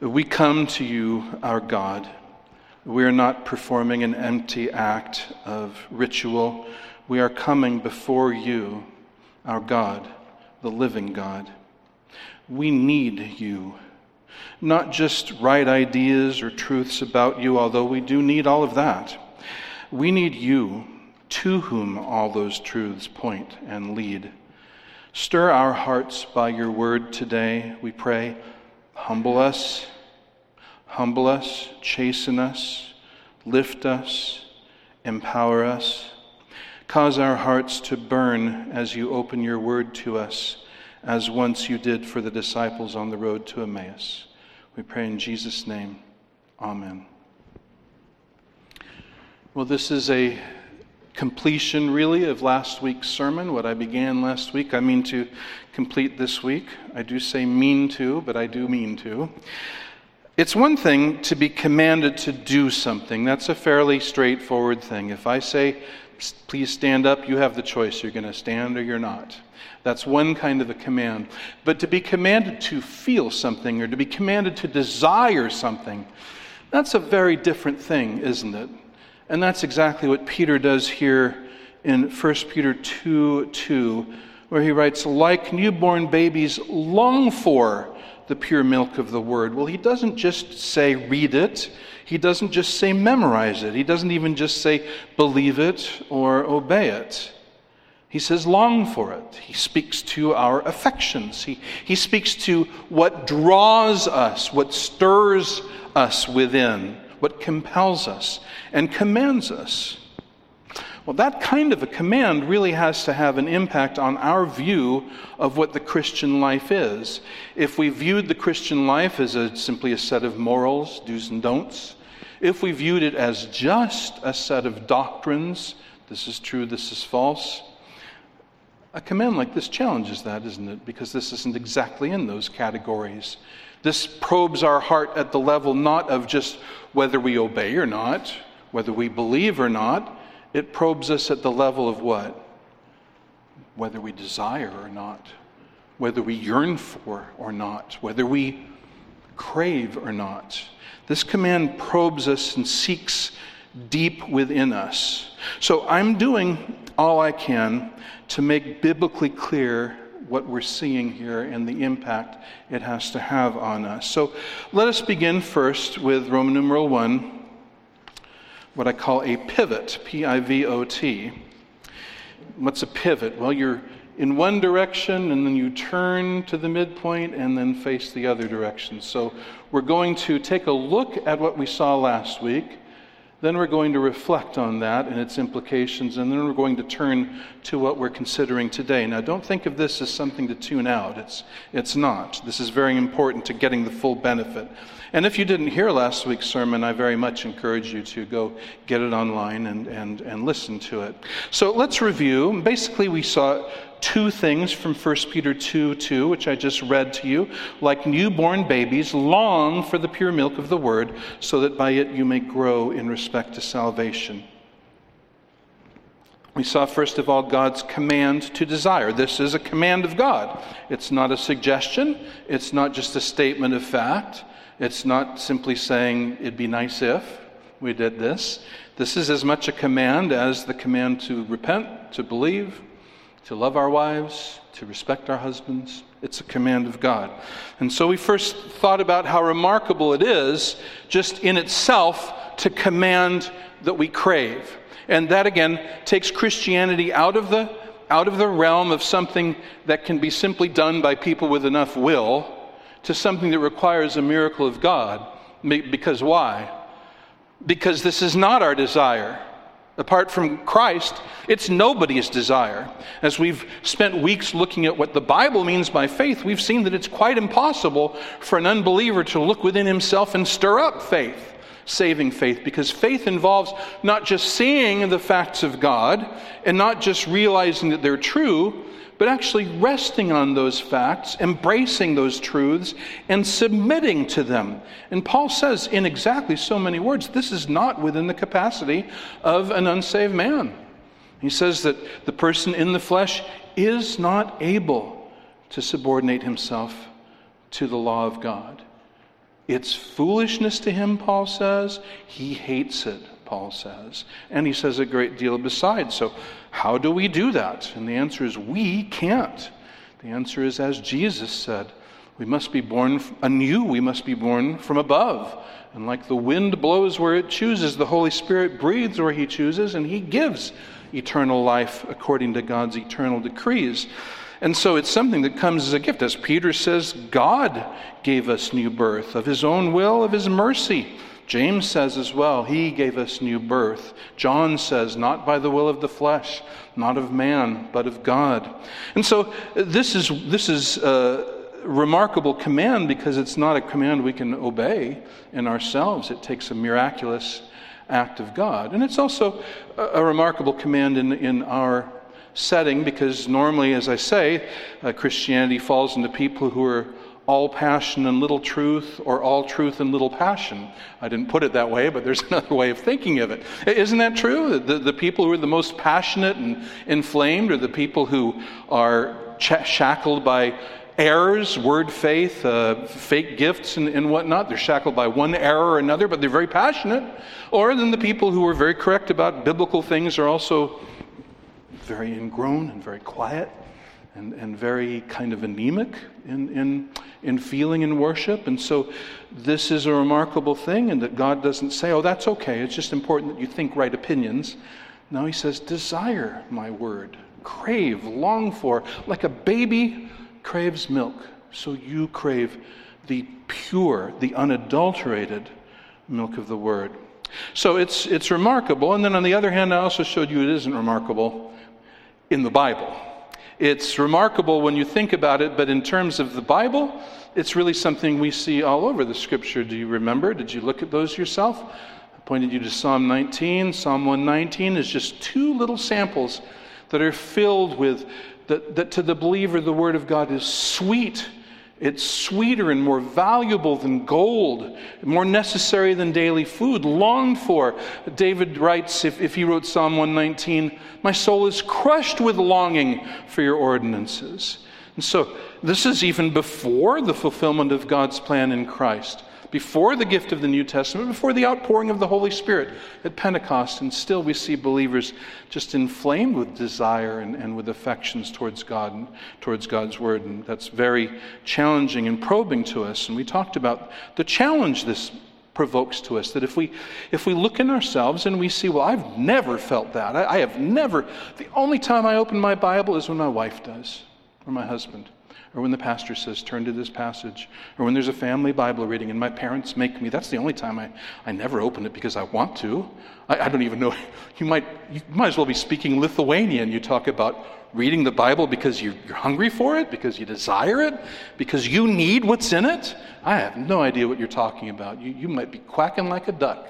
We come to you, our God. We are not performing an empty act of ritual. We are coming before you, our God, the living God. We need you. Not just right ideas or truths about you, although we do need all of that. We need you, to whom all those truths point and lead. Stir our hearts by your word today, we pray. Humble us, humble us, chasten us, lift us, empower us. Cause our hearts to burn as you open your word to us, as once you did for the disciples on the road to Emmaus. We pray in Jesus' name. Amen. Well, this is a completion, really, of last week's sermon. What I began last week, I mean to complete this week. I do say mean to, but I do mean to. It's one thing to be commanded to do something. That's a fairly straightforward thing. If I say, please stand up, you have the choice. You're going to stand or you're not. That's one kind of a command. But to be commanded to feel something or to be commanded to desire something, that's a very different thing, isn't it? And that's exactly what Peter does here in 1 Peter 2 2, where he writes, Like newborn babies, long for the pure milk of the word. Well, he doesn't just say read it, he doesn't just say memorize it, he doesn't even just say believe it or obey it. He says, long for it. He speaks to our affections. He, he speaks to what draws us, what stirs us within what compels us and commands us. Well, that kind of a command really has to have an impact on our view of what the Christian life is. If we viewed the Christian life as a, simply a set of morals, do's and don'ts, if we viewed it as just a set of doctrines, this is true, this is false, a command like this challenges that, isn't it? Because this isn't exactly in those categories. This probes our heart at the level not of just whether we obey or not, whether we believe or not. It probes us at the level of what? Whether we desire or not, whether we yearn for or not, whether we crave or not. This command probes us and seeks deep within us. So I'm doing all I can to make biblically clear what we're seeing here and the impact it has to have on us. So let us begin first with Roman numeral 1, what I call a pivot, P I V O T. What's a pivot? Well, you're in one direction and then you turn to the midpoint and then face the other direction. So we're going to take a look at what we saw last week then we're going to reflect on that and its implications, and then we're going to turn to what we're considering today. Now, don't think of this as something to tune out. It's, it's not. This is very important to getting the full benefit. And if you didn't hear last week's sermon, I very much encourage you to go get it online and, and, and listen to it. So let's review. Basically, we saw two things from 1 Peter 2 2, which I just read to you. Like newborn babies, long for the pure milk of the word, so that by it you may grow in respect to salvation. We saw, first of all, God's command to desire. This is a command of God. It's not a suggestion, it's not just a statement of fact, it's not simply saying, it'd be nice if we did this. This is as much a command as the command to repent, to believe, to love our wives, to respect our husbands. It's a command of God. And so we first thought about how remarkable it is, just in itself, to command that we crave. And that again takes Christianity out of the out of the realm of something that can be simply done by people with enough will to something that requires a miracle of God. Because why? Because this is not our desire. Apart from Christ, it's nobody's desire. As we've spent weeks looking at what the Bible means by faith, we've seen that it's quite impossible for an unbeliever to look within himself and stir up faith, saving faith, because faith involves not just seeing the facts of God and not just realizing that they're true, but actually resting on those facts, embracing those truths, and submitting to them. And Paul says, in exactly so many words, this is not within the capacity of an unsaved man. He says that the person in the flesh is not able to subordinate himself to the law of God. It's foolishness to him, Paul says. He hates it, Paul says. And he says a great deal besides. So, how do we do that? And the answer is we can't. The answer is as Jesus said we must be born anew, we must be born from above. And like the wind blows where it chooses, the Holy Spirit breathes where He chooses, and He gives eternal life according to God's eternal decrees. And so it's something that comes as a gift. As Peter says, God gave us new birth of His own will, of His mercy. James says as well, He gave us new birth. John says, not by the will of the flesh, not of man, but of God. And so this is, this is a remarkable command because it's not a command we can obey in ourselves. It takes a miraculous act of God. And it's also a, remarkable command in, in our setting because normally, as I say, uh, Christianity falls into people who are all passion and little truth, or all truth and little passion. I didn't put it that way, but there's another way of thinking of it. Isn't that true? The, the people who are the most passionate and inflamed are the people who are ch- shackled by errors, word faith, uh, fake gifts, and, and, whatnot. They're shackled by one error or another, but they're very passionate. Or then the people who are very correct about biblical things are also very ingrown and very quiet and, and very kind of anemic in, in, in feeling and worship. And so this is a remarkable thing, and that God doesn't say, oh, that's okay. It's just important that you think right opinions. No, He says, desire my word, crave, long for, like a baby craves milk. So you crave the pure, the unadulterated milk of the word. So it's, it's remarkable. And then on the other hand, I also showed you it isn't remarkable in the Bible. It's remarkable when you think about it, but in terms of the Bible, it's really something we see all over the scripture. Do you remember? Did you look at those yourself? I pointed you to Psalm 19. Psalm 119 is just two little samples that are filled with that, that to the believer the Word of God is sweet. It's sweeter and more valuable than gold, more necessary than daily food, longed for. David writes, if, if he wrote Psalm 119, My soul is crushed with longing for your ordinances. And so, this is even before the fulfillment of God's plan in Christ before the gift of the New Testament, before the outpouring of the Holy Spirit at Pentecost. And still we see believers just inflamed with desire and, and with affections towards God and towards God's Word. And that's very challenging and probing to us. And we talked about the challenge this provokes to us that if we if we look in ourselves and we see well i've never felt that I, I have never the only time i open my bible is when my wife does or my husband or when the pastor says, turn to this passage, or when there's a family Bible reading and my parents make me. That's the only time I, I never open it because I want to. I, I don't even know. You might, you might as well be speaking Lithuanian. You talk about reading the Bible because you're, you're hungry for it, because you desire it, because you need what's in it. I have no idea what you're talking about. You, you might be quacking like a duck.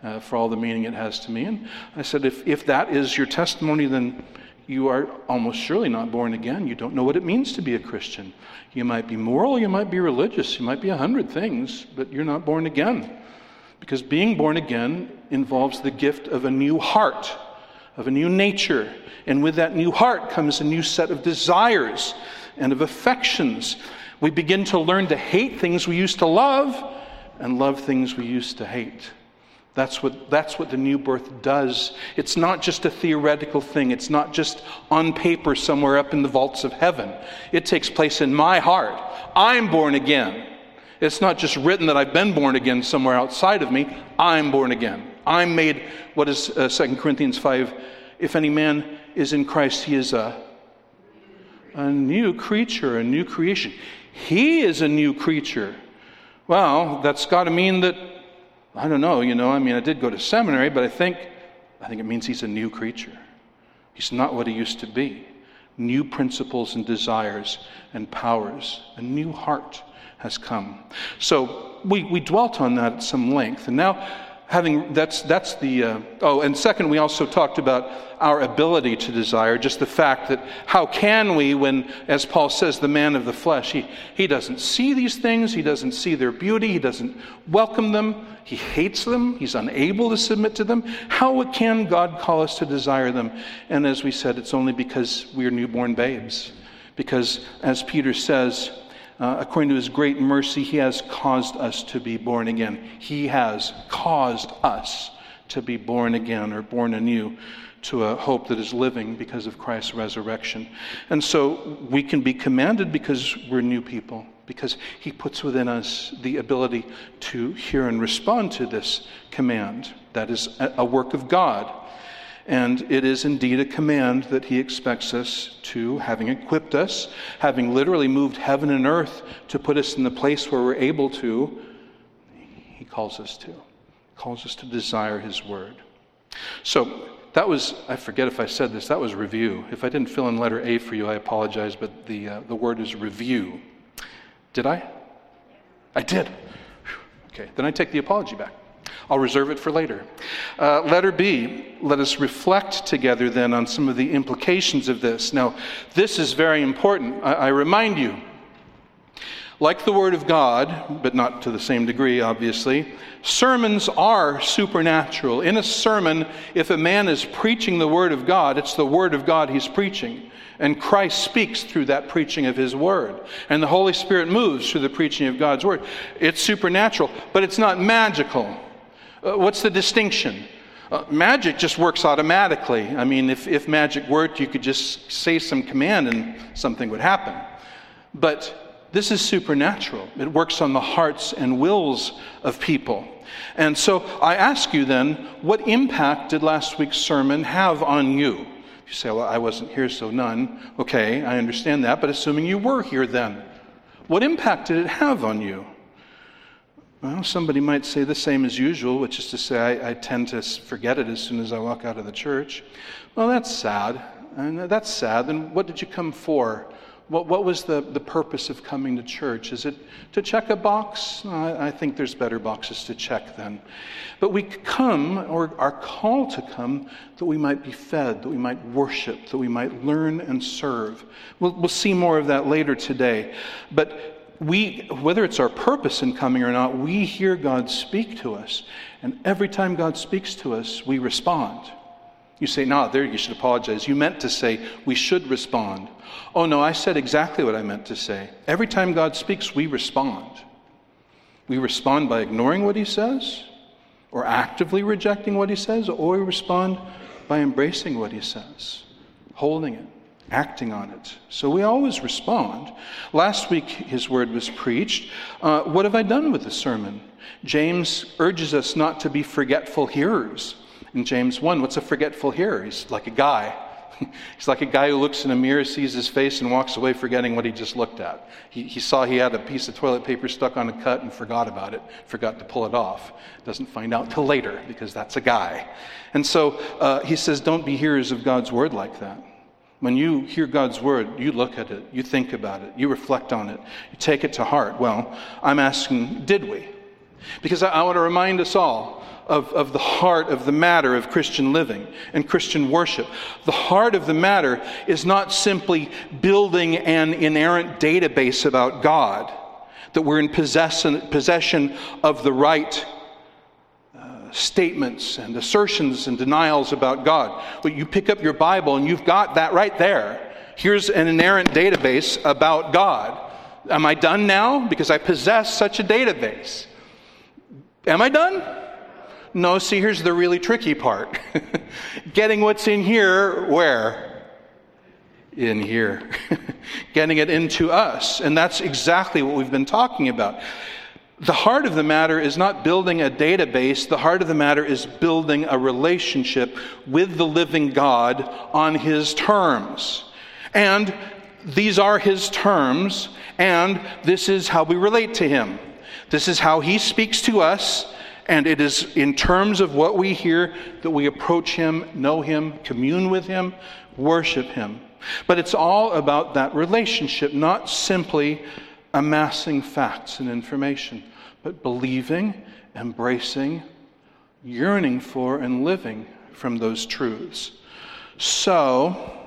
Uh, for all the meaning it has to me. And I said, if, if that is your testimony, then you are almost surely not born again. You don't know what it means to be a Christian. You might be moral, you might be religious, you might be a hundred things, but you're not born again. Because being born again involves the gift of a new heart, of a new nature. And with that new heart comes a new set of desires and of affections. We begin to learn to hate things we used to love and love things we used to hate. That's what, that's what the new birth does. It's not just a theoretical thing, it's not just on paper somewhere up in the vaults of heaven. It takes place in my heart. I'm born again. It's not just written that I've been born again somewhere outside of me. I'm born again. I'm made, what is uh, 2 Corinthians 5? If any man is in Christ, he is a, a new creature, a new creation. He is a new creature. Well, that's got to mean that I don't know, you know, I mean, I did go to seminary, but I think, I think it means he's a new creature. He's not what he used to be. New principles and desires and powers, a new heart has come. So we, we dwelt on that at some length. And now having that's that's the uh, oh and second we also talked about our ability to desire just the fact that how can we when as paul says the man of the flesh he he doesn't see these things he doesn't see their beauty he doesn't welcome them he hates them he's unable to submit to them. How can god call us to desire them? And as we said it's only because we're newborn babes because as peter says uh, according to his great mercy, he has caused us to be born again. He has caused us to be born again or born anew to a hope that is living because of Christ's resurrection. And so we can be commanded because we're new people, because He puts within us the ability to hear and respond to this command. That is a work of God. And it is indeed a command that He expects us to, having equipped us, having literally moved heaven and earth to put us in the place where we're able to, He calls us to. he calls us to desire His word. So, that was, I forget if I said this, that was review. If I didn't fill in letter A for you, I apologize, but the, uh, the word is review. Did I? I did. Okay, then I take the apology back. I'll reserve it for later. Uh, letter B, let us reflect together then on some of the implications of this. Now, this is very important. I, I remind you, like the Word of God, but not to the same degree, obviously, sermons are supernatural. In a sermon, if a man is preaching the Word of God, it's the Word of God he's preaching. And Christ speaks through that preaching of His Word. And the Holy Spirit moves through the preaching of God's Word. It's supernatural, but it's not magical. Uh, what's the distinction? Uh, magic just works automatically. I mean, if, if magic worked, you could just say some command and something would happen. But this is supernatural. It works on the hearts and wills of people. And so I ask you then, what impact did last week's sermon have on you? You say, well, I wasn't here, so none. Okay, I understand that, but assuming you were here then, what impact did it have on you? Well, somebody might say the same as usual, which is to say, I, I, tend to forget it as soon as I walk out of the church. Well, that's sad. And that's sad. Then what did you come for? What, what was the, the purpose of coming to church? Is it to check a box? I, I think there's better boxes to check then. But we come, or are called to come, that we might be fed, that we might worship, that we might learn and serve. We'll, we'll see more of that later today. But we, whether it's our purpose in coming or not, we hear God speak to us. And every time God speaks to us, we respond. You say, no, there you should apologize. You meant to say, we should respond. Oh, no, I said exactly what I meant to say. Every time God speaks, we respond. We respond by ignoring what he says, or actively rejecting what he says, or we respond by embracing what he says, holding it acting on it. So we always respond. Last week, his word was preached. Uh, what have I done with the sermon? James urges us not to be forgetful hearers. In James 1, what's a forgetful hearer? He's like a guy. He's like a guy who looks in a mirror, sees his face, and walks away forgetting what he just looked at. He, he saw he had a piece of toilet paper stuck on a cut and forgot about it, forgot to pull it off. Doesn't find out till later because that's a guy. And so uh, he says, Don't be hearers of God's word like that. When you hear God's word, you look at it, you think about it, you reflect on it, you take it to heart. Well, I'm asking, did we? Because I, I want to remind us all of, of the heart of the matter of Christian living and Christian worship. The heart of the matter is not simply building an inerrant database about God, that we're in possession, possession of the right statements and assertions and denials about God. But you pick up your Bible and you've got that right there. Here's an inerrant database about God. Am I done now? Because I possess such a database. Am I done? No, see, here's the really tricky part. Getting what's in here, where? In here. Getting it into us. And that's exactly what we've been talking about. The heart of the matter is not building a database. The heart of the matter is building a relationship with the living God on His terms. And these are His terms, and this is how we relate to Him. This is how He speaks to us, and it is in terms of what we hear that we approach Him, know Him, commune with Him, worship Him. But it's all about that relationship, not simply amassing facts and information, but believing, embracing, yearning for, and living from those truths. So,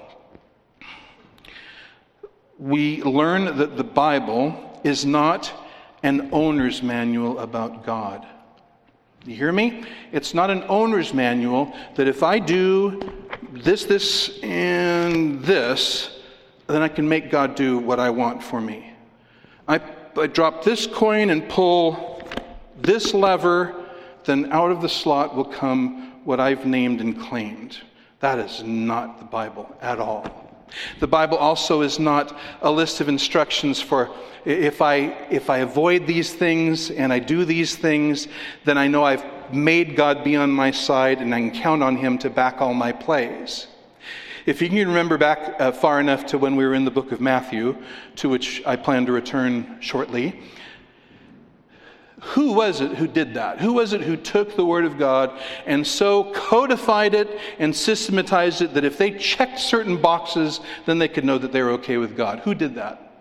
we learn that the Bible is not an owner's manual about God. You hear me? It's not an owner's manual that if I do this, this, and this, then I can make God do what I want for me. I, I drop this coin and pull this lever, then out of the slot will come what I've named and claimed. That is not the Bible at all. The Bible also is not a list of instructions for if I, if I avoid these things and I do these things, then I know I've made God be on my side and I can count on Him to back all my plays. If you can remember back uh, far enough to when we were in the book of Matthew, to which I plan to return shortly, who was it who did that? Who was it who took the Word of God and so codified it and systematized it that if they checked certain boxes, then they could know that they were okay with God? Who did that?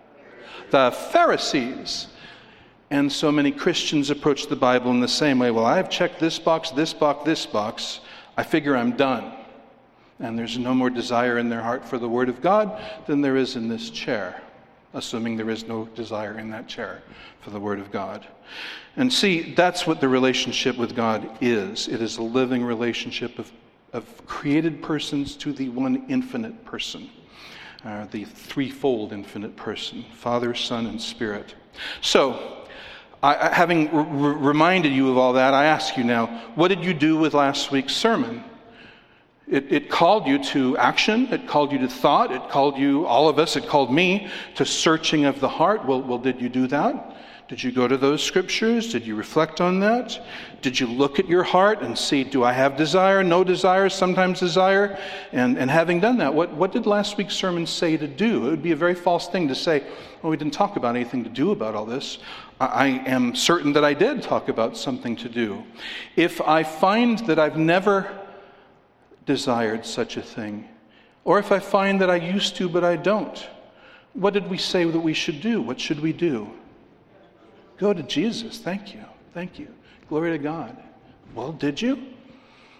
The Pharisees. And so many Christians approach the Bible in the same way. Well, I've checked this box, this box, this box. I figure I'm done. And there's no more desire in their heart for the Word of God than there is in this chair, assuming there is no desire in that chair for the Word of God. And see, that's what the relationship with God is it is a living relationship of, of created persons to the one infinite person, uh, the threefold infinite person Father, Son, and Spirit. So, I, having reminded you of all that, I ask you now, what did you do with last week's sermon? It, it, called you to action. It called you to thought. It called you, all of us, it called me to searching of the heart. Well, well, did you do that? Did you go to those scriptures? Did you reflect on that? Did you look at your heart and see, do I have desire, no desire, sometimes desire? And, and having done that, what, what did last week's sermon say to do? It would be a very false thing to say, well, we didn't talk about anything to do about all this. I, I am certain that I did talk about something to do. If I find that I've never desired such a thing, or if I find that I used to but I don't, what did we say that we should do? What should we do? Go to Jesus. Thank you. Thank you. Glory to God. Well, did you?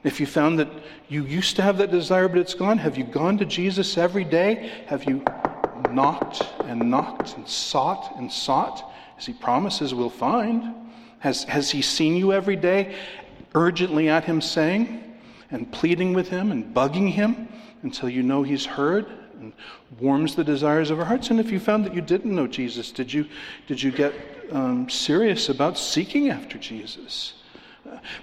If you found that you used to have that desire but it's gone, have you gone to Jesus every day? Have you knocked and knocked and sought and sought as he promises we'll find? Has, has he seen you every day urgently at him saying and pleading with him and bugging him until you know he's heard and warms the desires of our hearts? And if you found that you didn't know Jesus, did you, did you get um, serious about seeking after Jesus.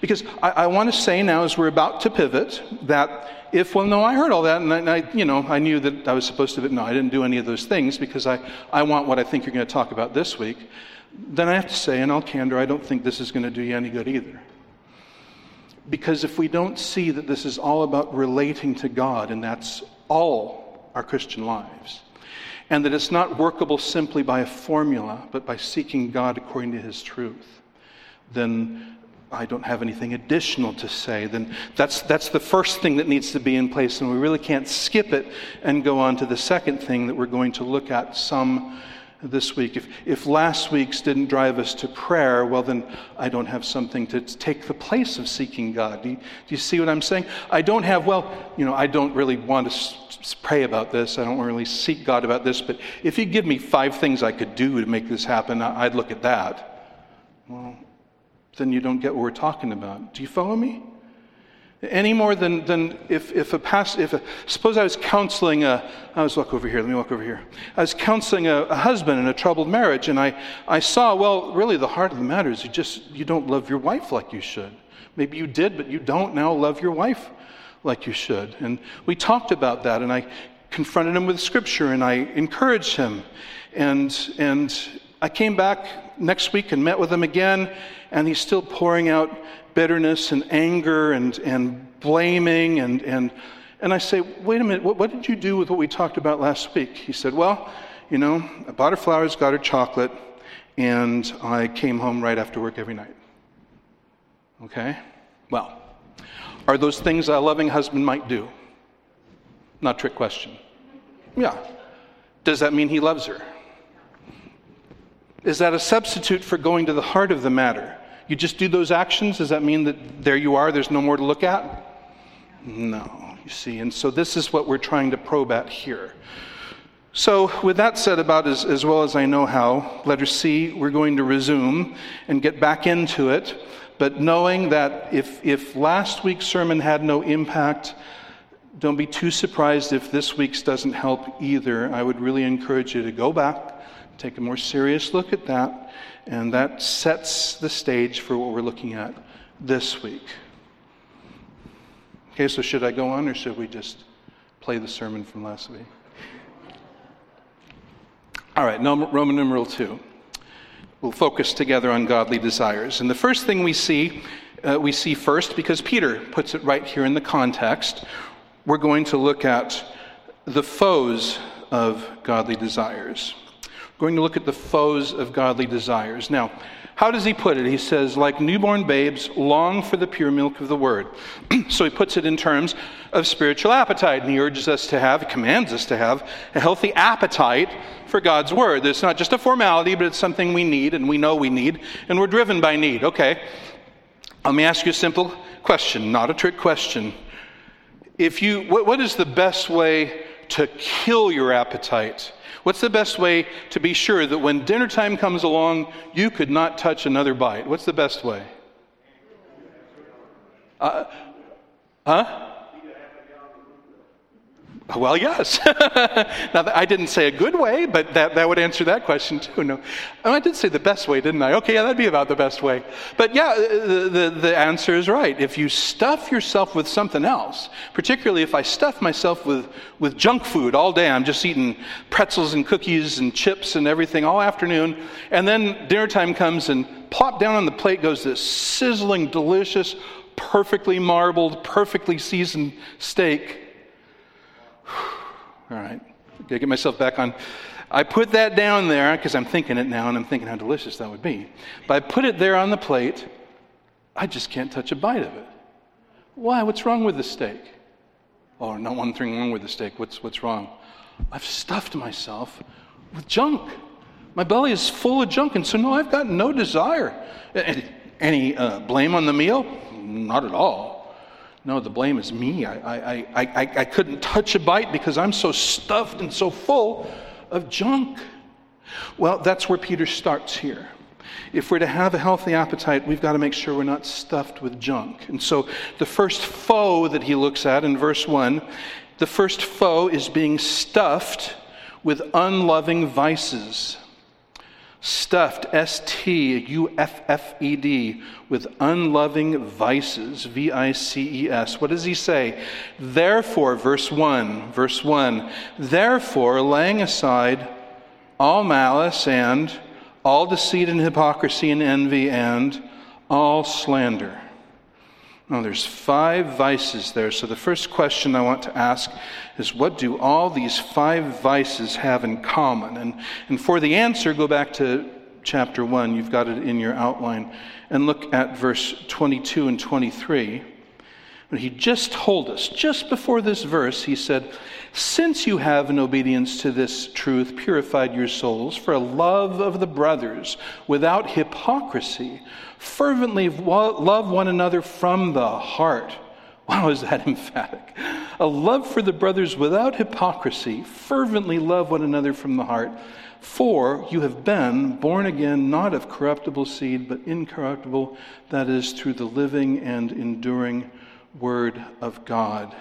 Because I, I want to say now, as we're about to pivot, that if, well, no, I heard all that, and I, and I, you know, I knew that I was supposed to, but no, I didn't do any of those things because I, I want what I think you're going to talk about this week, then I have to say, in all candor, I don't think this is going to do you any good either. Because if we don't see that this is all about relating to God, and that's all our Christian lives, and that it's not workable simply by a formula, but by seeking God according to His truth, then I don't have anything additional to say. Then that's, that's the first thing that needs to be in place, and we really can't skip it and go on to the second thing that we're going to look at some this week. If, if last week's didn't drive us to prayer, well, then I don't have something to take the place of seeking God. Do you, do you see what I'm saying? I don't have, well, you know, I don't really want to pray about this. I don't really seek God about this. But if you give me five things I could do to make this happen, I'd look at that. Well, then you don't get what we're talking about. Do you follow me? Any more than, than if, if a past, if a, suppose I was counseling a, I was walk over here, let me walk over here. I was counseling a, a, husband in a troubled marriage, and I, I saw, well, really the heart of the matter is you just, you don't love your wife like you should. Maybe you did, but you don't now love your wife like you should. And we talked about that, and I confronted him with scripture, and I encouraged him. And, and I came back next week and met with him again, and he's still pouring out bitterness and anger and, and blaming. And, and, and I say, wait a minute, what, what did you do with what we talked about last week? He said, well, you know, I bought her flowers, got her chocolate, and I came home right after work every night. Okay? Well, are those things a loving husband might do? Not trick question. Yeah. Does that mean he loves her? Is that a substitute for going to the heart of the matter? You just do those actions? Does that mean that there you are, there's no more to look at? No, you see. And so this is what we're trying to probe at here. So, with that said, about as, as well as I know how, letter C, we're going to resume and get back into it. But knowing that if, if last week's sermon had no impact, don't be too surprised if this week's doesn't help either. I would really encourage you to go back, take a more serious look at that, and that sets the stage for what we're looking at this week. Okay, so should I go on or should we just play the sermon from last week? All right, Roman numeral 2. We'll focus together on godly desires. And the first thing we see, uh, we see first, because Peter puts it right here in the context, we're going to look at the foes of godly desires. Going to look at the foes of godly desires. Now, how does he put it? He says, like newborn babes, long for the pure milk of the word. so he puts it in terms of spiritual appetite, and he urges us to have, commands us to have, a healthy appetite for God's word. It's not just a formality, but it's something we need, and we know we need, and we're driven by need. Okay, let me ask you a simple question, not a trick question if you, what, what is the best way to kill your appetite? What's the best way to be sure that when dinner time comes along, you could not touch another bite? What's the best way? Uh, huh? Well, yes. now, I didn't say a good way, but that, that would answer that question too. No, oh, I did say the best way, didn't I? Okay, yeah, that'd be about the best way. But yeah, uh, the, the, the answer is right. If you stuff yourself with something else, particularly if I stuff myself with, with junk food all day, I'm just eating pretzels and cookies and chips and everything all afternoon, and then dinner time comes and plop down on the plate goes this sizzling, delicious, perfectly marbled, perfectly seasoned steak all right, gotta get myself back on. I put that down there because I'm thinking it now and I'm thinking how delicious that would be. But I put it there on the plate. I just can't touch a bite of it. Why? What's wrong with the steak? Oh, not one thing wrong with the steak. What's, what's wrong? I've stuffed myself with junk. My belly is full of junk, and so no, I've got no desire. Any uh, blame on the meal? Not at all. No, the blame is me. I, I, I, I, couldn't touch a bite because I'm so stuffed and so full of junk. Well, that's where Peter starts here. If we're to have a healthy appetite, we've got to make sure we're not stuffed with junk. And so the first foe that he looks at in verse 1, the first foe is being stuffed with unloving vices stuffed, S T U F F E D, with unloving vices, V I C E S. What does he say? Therefore, verse 1, verse 1, therefore, laying aside all malice and all deceit and hypocrisy and envy and all slander now, there's five vices there. So, the first question I want to ask is what do all these five vices have in common? And, and for the answer, go back to chapter 1. You've got it in your outline. And look at verse 22 and 23. But he just told us, just before this verse, he said, Since you have, in obedience to this truth, purified your souls for a love of the brothers without hypocrisy, fervently love one another from the heart. Wow, is that emphatic? A love for the brothers without hypocrisy, fervently love one another from the heart. For you have been born again, not of corruptible seed, but incorruptible, that is, through the living and enduring Word of God.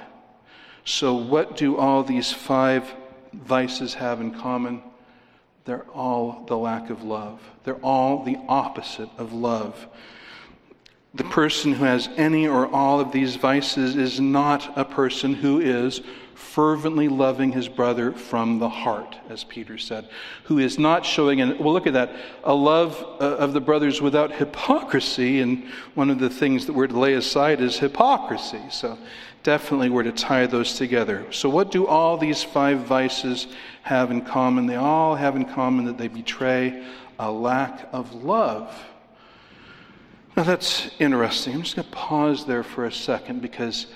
So, what do all these five vices have in common? They're all the lack of love. They're all the opposite of love. The person who has any or all of these vices is not a person who is fervently loving his brother from the heart, as Peter said, who is not showing, an, well, look at that, a love uh, of the brothers without hypocrisy. And one of the things that we're to lay aside is hypocrisy. So definitely we're to tie those together. So, what do all these five vices have in common? They all have in common that they betray a lack of love. Now, that's interesting. I'm just going to pause there for a second because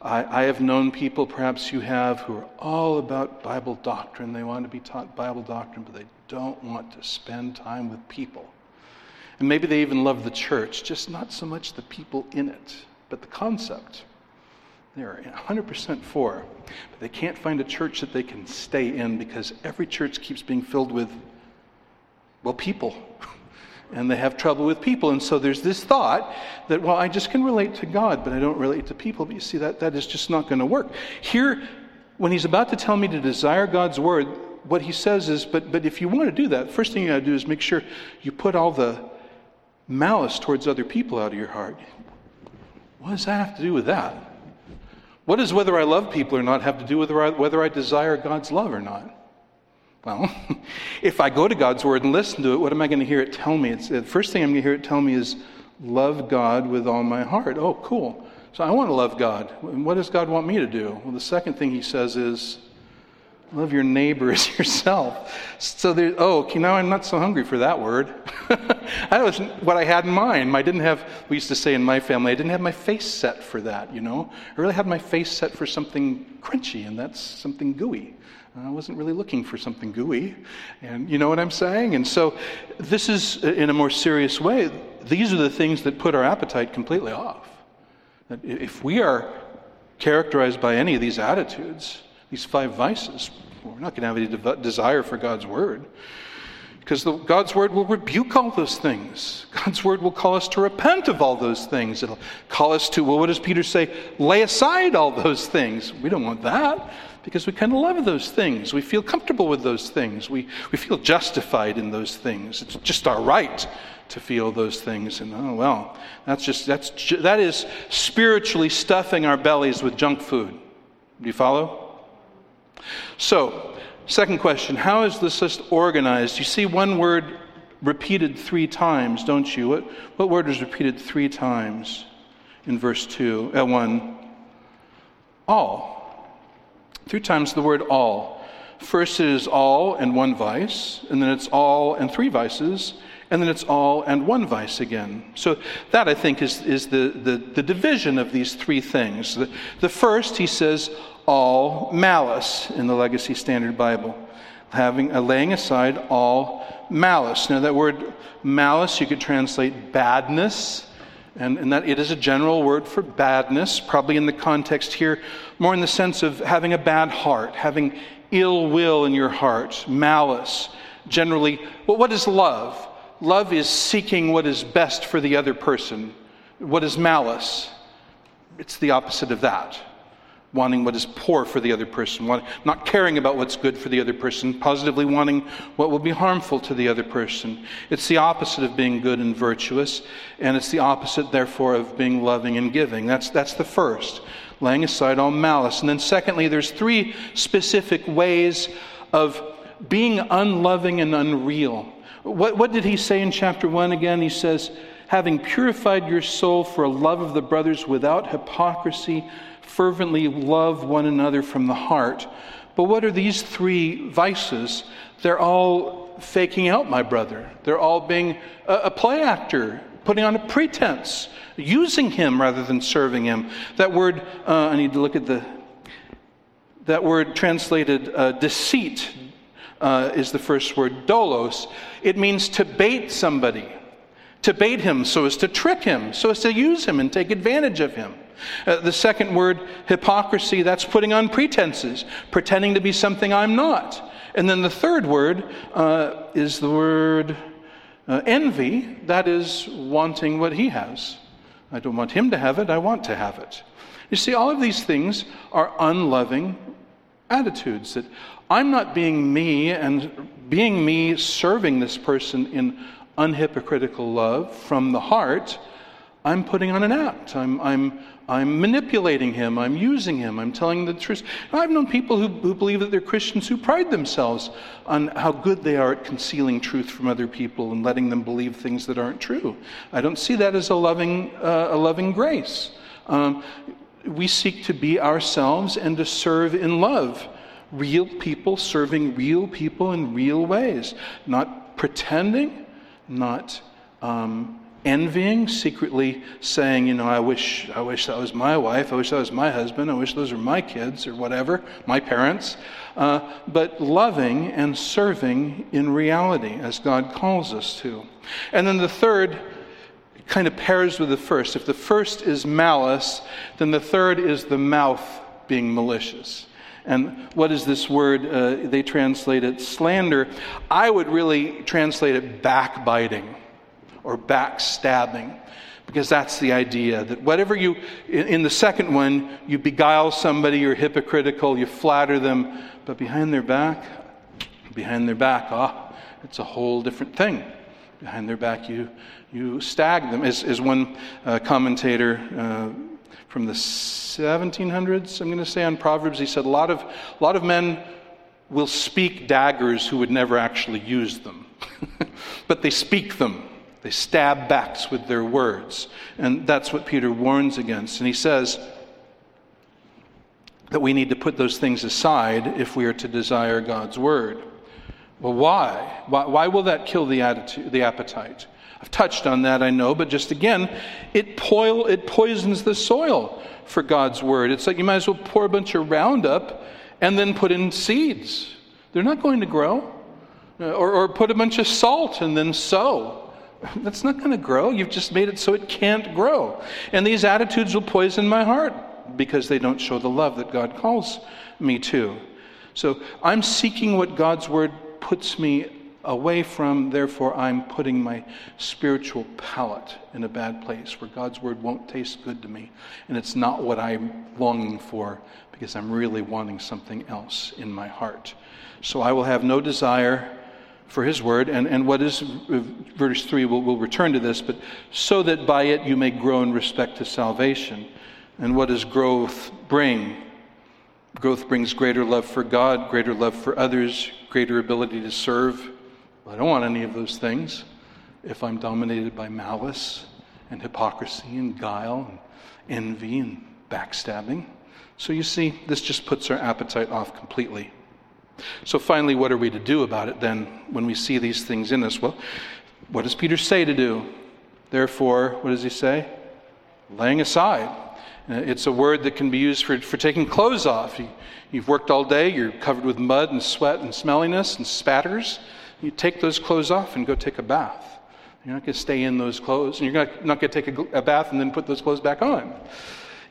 I, I, have known people, perhaps you have, who are all about Bible doctrine. They want to be taught Bible doctrine, but they don't want to spend time with people. And maybe they even love the church, just not so much the people in it, but the concept. They're 100% for. But they can't find a church that they can stay in because every church keeps being filled with, well, people. and they have trouble with people. And so there's this thought that, well, I just can relate to God, but I don't relate to people. But you see, that, that is just not going to work. Here, when he's about to tell me to desire God's word, what he says is, but, but if you want to do that, first thing you got to do is make sure you put all the malice towards other people out of your heart. What does that have to do with that? What does whether I love people or not have to do with whether I, whether I desire God's love or not? Well, if I go to God's word and listen to it, what am I going to hear it tell me? It's, the first thing I'm going to hear it tell me is, love God with all my heart. Oh, cool. So I want to love God. What does God want me to do? Well, the second thing he says is, love your neighbor as yourself. So there, oh, okay, now I'm not so hungry for that word. that was what I had in mind. I didn't have, we used to say in my family, I didn't have my face set for that, you know. I really had my face set for something crunchy, and that's something gooey. I wasn't really looking for something gooey. And you know what I'm saying? And so, this is, in a more serious way, these are the things that put our appetite completely off. If we are characterized by any of these attitudes, these five vices, we're not going to have any de- desire for God's word. Because the, God's word will rebuke all those things. God's word will call us to repent of all those things. It'll call us to, well, what does Peter say? Lay aside all those things. We don't want that because we kind of love those things. We feel comfortable with those things. We, we feel justified in those things. It's just our right to feel those things. And oh, well, that's just, that's, that is spiritually stuffing our bellies with junk food. Do you follow? So, second question How is this list organized? You see one word repeated three times, don't you? What, what word is repeated three times in verse 2, uh, 1? All. Three times the word all. First it is all and one vice, and then it's all and three vices, and then it's all and one vice again. So that, I think, is, is the, the, the division of these three things. The, the first, he says, all malice in the Legacy Standard Bible, having uh, laying aside all malice. Now, that word malice you could translate badness and, and that it is a general word for badness, probably in the context here, more in the sense of having a bad heart, having ill will in your heart, malice. Generally, well, what is love? Love is seeking what is best for the other person. What is malice? It's the opposite of that wanting what is poor for the other person, not caring about what's good for the other person, positively wanting what will be harmful to the other person. It's the opposite of being good and virtuous, and it's the opposite, therefore, of being loving and giving. That's, that's the first, laying aside all malice. And then, secondly, there's three specific ways of being unloving and unreal. What, what did he say in chapter 1 again? He says, having purified your soul for a love of the brothers without hypocrisy, fervently love one another from the heart. But what are these three vices? They're all faking out my brother. They're all being a, a play actor, putting on a pretense, using him rather than serving him. That word, uh, I need to look at the, that word translated uh, deceit uh, is the first word, dolos. It means to bait somebody, to bait him so as to trick him, so as to use him and take advantage of him. Uh, the second word, hypocrisy, that's putting on pretenses, pretending to be something I'm not. And then the third word uh, is the word uh, envy, that is wanting what he has. I don't want him to have it, I want to have it. You see, all of these things are unloving attitudes that I'm not being me and being me serving this person in unhypocritical love from the heart. I'm putting on an act. I'm, I'm, I'm manipulating him. I'm using him. I'm telling the truth. I've known people who, who believe that they're Christians who pride themselves on how good they are at concealing truth from other people and letting them believe things that aren't true. I don't see that as a loving, uh, a loving grace. Um, we seek to be ourselves and to serve in love. Real people serving real people in real ways, not pretending, not um, envying, secretly saying, you know, I wish, I wish that was my wife, I wish that was my husband, I wish those were my kids or whatever, my parents, uh, but loving and serving in reality as God calls us to. And then the third kind of pairs with the first. If the first is malice, then the third is the mouth being malicious. And what is this word? Uh, they translate it slander. I would really translate it backbiting or backstabbing because that's the idea that whatever you in the second one you beguile somebody you're hypocritical you flatter them but behind their back Behind their back, ah, it's a whole different thing. Behind their back, you, you stag them. As, as one uh, commentator uh, from the 1700s, I'm going to say on Proverbs, he said a lot of, a lot of men will speak daggers who would never actually use them, but they speak them. They stab backs with their words. And that's what Peter warns against. And he says that we need to put those things aside if we are to desire God's word. Well, why? Why, why will that kill the, attitude, the appetite? I've touched on that, I know, but just again, it, poil, it poisons the soil for God's word. It's like you might as well pour a bunch of Roundup and then put in seeds. They're not going to grow. Uh, or, or put a bunch of salt and then sow. That's not going to grow. You've just made it so it can't grow. And these attitudes will poison my heart because they don't show the love that God calls me to. So I'm seeking what God's word puts me away from, therefore, I'm putting my spiritual palate in a bad place where God's word won't taste good to me. And it's not what I'm longing for because I'm really wanting something else in my heart. So I will have no desire for his word. And, and what is, verse 3, we'll, we'll return to this, but so that by it you may grow in respect to salvation. And what does growth bring? Growth brings greater love for God, greater love for others, greater ability to serve. I don't want any of those things if I'm dominated by malice and hypocrisy and guile and envy and backstabbing. So you see, this just puts our appetite off completely. So, finally, what are we to do about it then when we see these things in us? Well, what does Peter say to do? Therefore, what does he say? Laying aside. Uh, it's a word that can be used for, for taking clothes off. You, you've worked all day, you're covered with mud and sweat and smelliness and spatters. You take those clothes off and go take a bath. You're not going to stay in those clothes, and you're not, going to take a, a bath and then put those clothes back on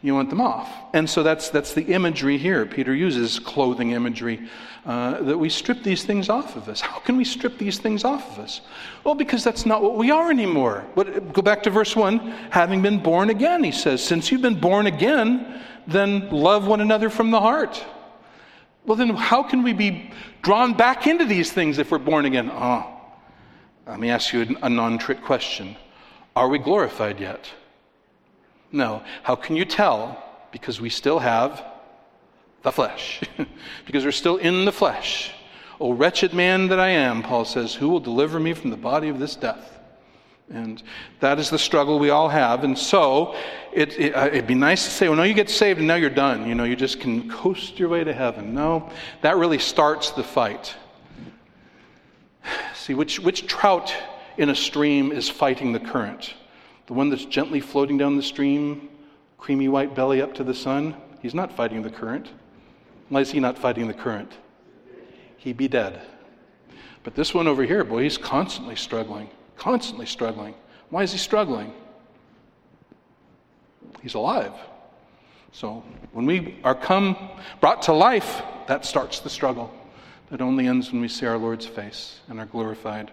you want them off. And so that's, that's the imagery here. Peter uses clothing imagery uh, that we strip these things off of us. How can we strip these things off of us? Well, because that's not what we are anymore. But go back to verse 1 having been born again, he says, since you've been born again, then love one another from the heart. Well, then how can we be drawn back into these things if we're born again? Oh, let me ask you a non trick question Are we glorified yet? No. How can you tell? Because we still have the flesh. because we're still in the flesh. O wretched man that I am, Paul says, who will deliver me from the body of this death? And that is the struggle we all have. And so it, it, uh, it'd be nice to say, well, no, you get saved and now you're done. You know, you just can coast your way to heaven. No, that really starts the fight. See, which, which trout in a stream is fighting the current? The one that's gently floating down the stream, creamy white belly up to the sun, he's not fighting the current. Why is he not fighting the current? He'd be dead. But this one over here, boy, he's constantly struggling, constantly struggling. Why is he struggling? He's alive. So when we are come brought to life, that starts the struggle. That only ends when we see our Lord's face and are glorified.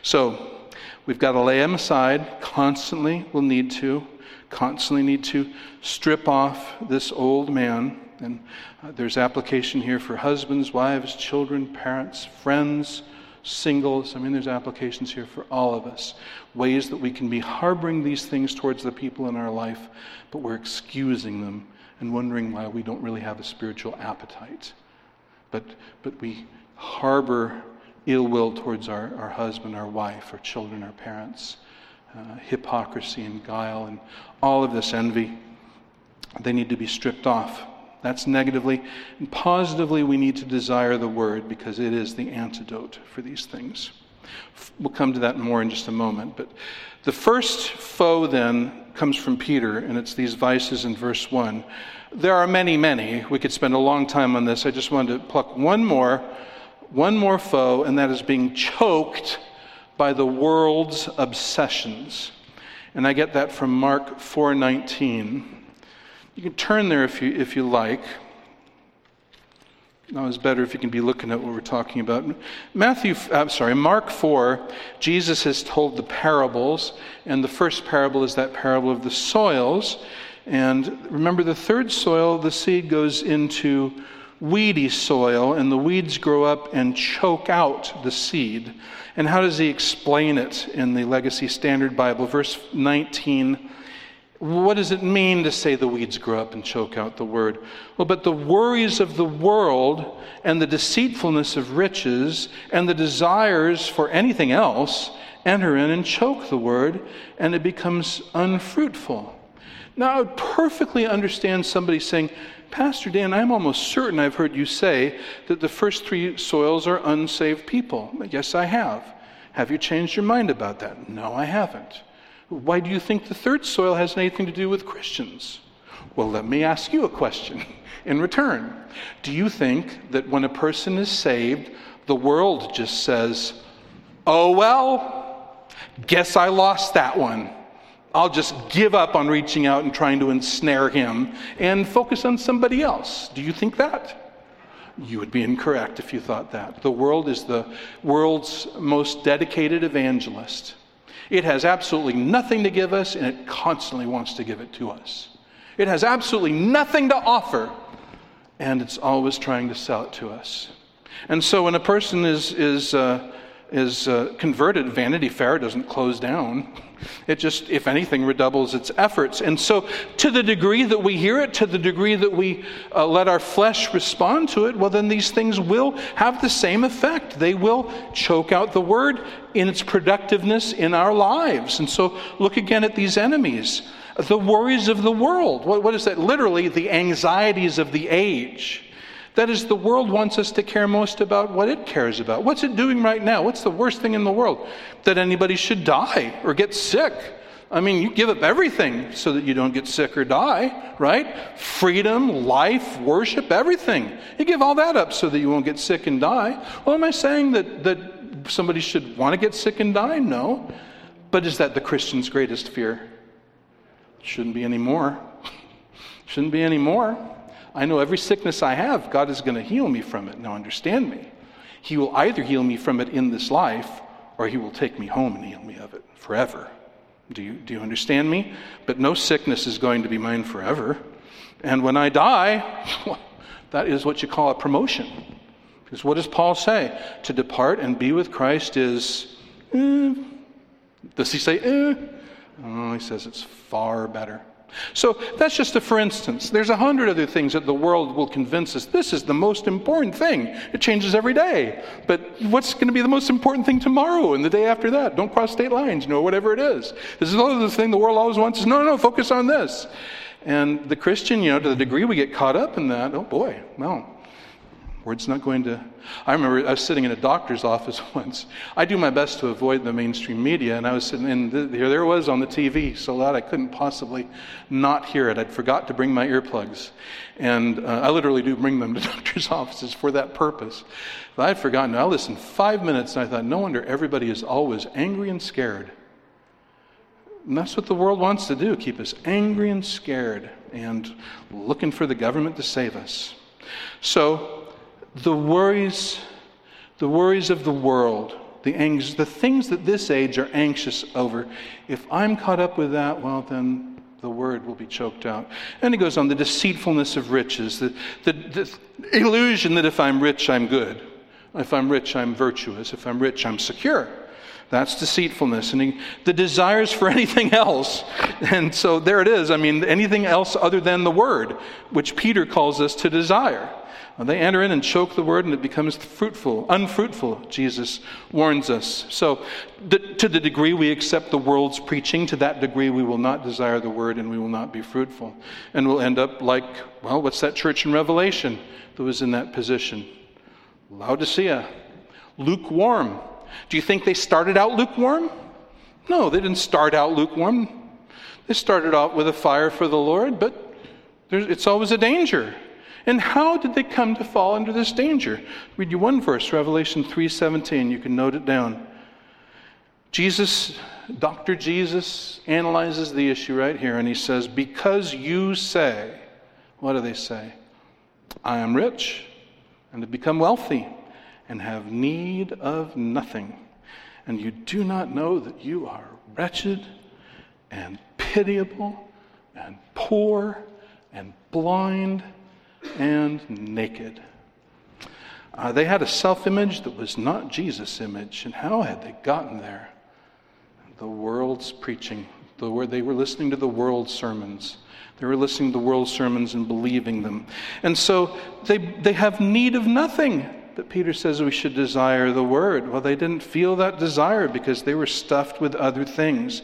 So We've got to lay them aside constantly. We'll need to. Constantly need to strip off this old man. And uh, there's application here for husbands, wives, children, parents, friends, singles. I mean, there's applications here for all of us. Ways that we can be harboring these things towards the people in our life, but we're excusing them and wondering why we don't really have a spiritual appetite. But, but we harbor ill will towards our, our husband, our wife, our children, our parents, uh, hypocrisy and guile, and all of this envy. They need to be stripped off. That's negatively. And positively, we need to desire the word because it is the antidote for these things. We'll come to that more in just a moment. But the first foe then comes from Peter, and it's these vices in verse 1. There are many, many. We could spend a long time on this. I just wanted to pluck one more one more foe, and that is being choked by the world's obsessions. And I get that from Mark 4:19. You can turn there if you if you like. Now it's better if you can be looking at what we're talking about. Matthew, I'm sorry, Mark 4, Jesus has told the parables, and the first parable is that parable of the soils. And remember, the third soil, the seed goes into weedy soil, and the weeds grow up and choke out the seed. And how does he explain it in the Legacy Standard Bible? Verse 19 what does it mean to say the weeds grow up and choke out the word? Well, but the worries of the world and the deceitfulness of riches and the desires for anything else enter in and choke the word, and it becomes unfruitful. Now, I would perfectly understand somebody saying, Pastor Dan, I'm almost certain I've heard you say that the first three soils are unsaved people. Yes, I have. Have you changed your mind about that? No, I haven't. Why do you think the third soil has anything to do with Christians? Well, let me ask you a question in return. Do you think that when a person is saved, the world just says, oh, well, guess I lost that one? I'll just give up on reaching out and trying to ensnare him and focus on somebody else. Do you think that? You would be incorrect if you thought that. The world is the world's most dedicated evangelist. It has absolutely nothing to give us, and it constantly wants to give it to us. It has absolutely nothing to offer, and it's always trying to sell it to us. And so when a person is, is, uh, is uh, converted, Vanity Fair doesn't close down. It just, if anything, redoubles its efforts. And so, to the degree that we hear it, to the degree that we uh, let our flesh respond to it, well, then these things will have the same effect. They will choke out the word in its productiveness in our lives. And so, look again at these enemies the worries of the world. what, what is that? Literally, the anxieties of the age. That is, the world wants us to care most about what it cares about. What's it doing right now? What's the worst thing in the world? That anybody should die or get sick. I mean, you give up everything so that you don't get sick or die, right? Freedom, life, worship, everything. You give all that up so that you won't get sick and die. Well, am I saying that, that somebody should want to get sick and die? No. But is that the Christian's greatest fear? Shouldn't be any more. Shouldn't be any more. I know every sickness I have, God is going to heal me from it. Now, understand me. He will either heal me from it in this life, or He will take me home and heal me of it forever. Do you, do you understand me? But no sickness is going to be mine forever. And when I die, that is what you call a promotion. Because what does Paul say? To depart and be with Christ is. Eh. Does he say, eh? Oh, he says it's far better. So that's just a for instance. There's a hundred other things that the world will convince us this is the most important thing. It changes every day. But what's going to be the most important thing tomorrow and the day after that? Don't cross state lines, you know, whatever it is. This is the thing the world always wants is no, no, focus on this. And the Christian, you know, to the degree we get caught up in that, oh boy, well, Word's not going to. I remember I was sitting in a doctor's office once. I do my best to avoid the mainstream media, and I was sitting in the, here. There was on the TV so loud I couldn't possibly not hear it. I'd forgot to bring my earplugs, and uh, I literally do bring them to doctors' offices for that purpose. But I had forgotten. I listened five minutes, and I thought, no wonder everybody is always angry and scared. And that's what the world wants to do keep us angry and scared and looking for the government to save us. So, the worries, the worries of the world, the, anx- the things that this age are anxious over, if I'm caught up with that, well, then the word will be choked out. And he goes on the deceitfulness of riches, the, the, the illusion that if I'm rich, I'm good. If I'm rich, I'm virtuous. If I'm rich, I'm secure. That's deceitfulness. And he, the desires for anything else. And so there it is. I mean, anything else other than the word, which Peter calls us to desire. Uh, they enter in and choke the word, and it becomes fruitful, unfruitful, Jesus warns us. So, to the degree we accept the world's preaching, to that degree we will not desire the word and we will not be fruitful. And we'll end up like, well, what's that church in Revelation that was in that position? Laodicea, lukewarm. Do you think they started out lukewarm? No, they didn't start out lukewarm. They started out with a fire for the Lord, but it's always a danger. And how did they come to fall under this danger? Read you one verse, Revelation 3:17. You can note it down. Jesus, Dr. Jesus analyzes the issue right here and he says, "Because you say, what do they say? I am rich and have become wealthy and have need of nothing. And you do not know that you are wretched and pitiable and poor and blind and naked. Uh, they had a self image that was not Jesus' image. And how had they gotten there? The world's preaching. The word, they were listening to the world's sermons. They were listening to the world's sermons and believing them. And so they, they have need of nothing. But Peter says we should desire the word. Well, they didn't feel that desire because they were stuffed with other things.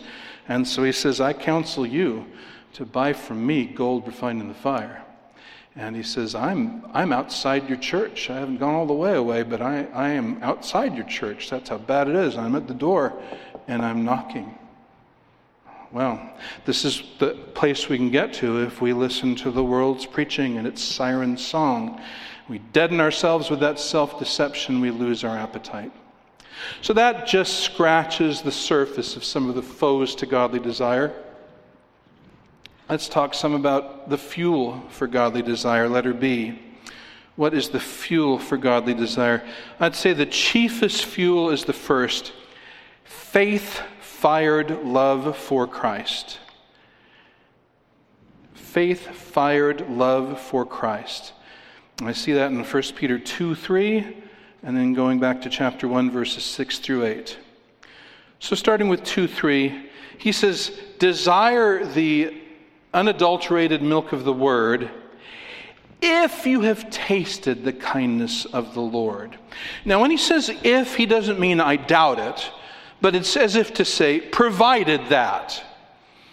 And so he says, I counsel you to buy from me gold refined in the fire. And he says, I'm, I'm outside your church. I haven't gone all the way away, but I, I am outside your church. That's how bad it is. I'm at the door and I'm knocking. Well, this is the place we can get to if we listen to the world's preaching and its siren song. We deaden ourselves with that self deception, we lose our appetite. So that just scratches the surface of some of the foes to godly desire. Let's talk some about the fuel for godly desire, letter B. What is the fuel for godly desire? I'd say the chiefest fuel is the first faith fired love for Christ. Faith fired love for Christ. I see that in 1 Peter 2 3, and then going back to chapter 1, verses 6 through 8. So, starting with 2 3, he says, Desire the unadulterated milk of the word, if you have tasted the kindness of the Lord. Now, when he says if, he doesn't mean I doubt it, but it's as if to say, provided that.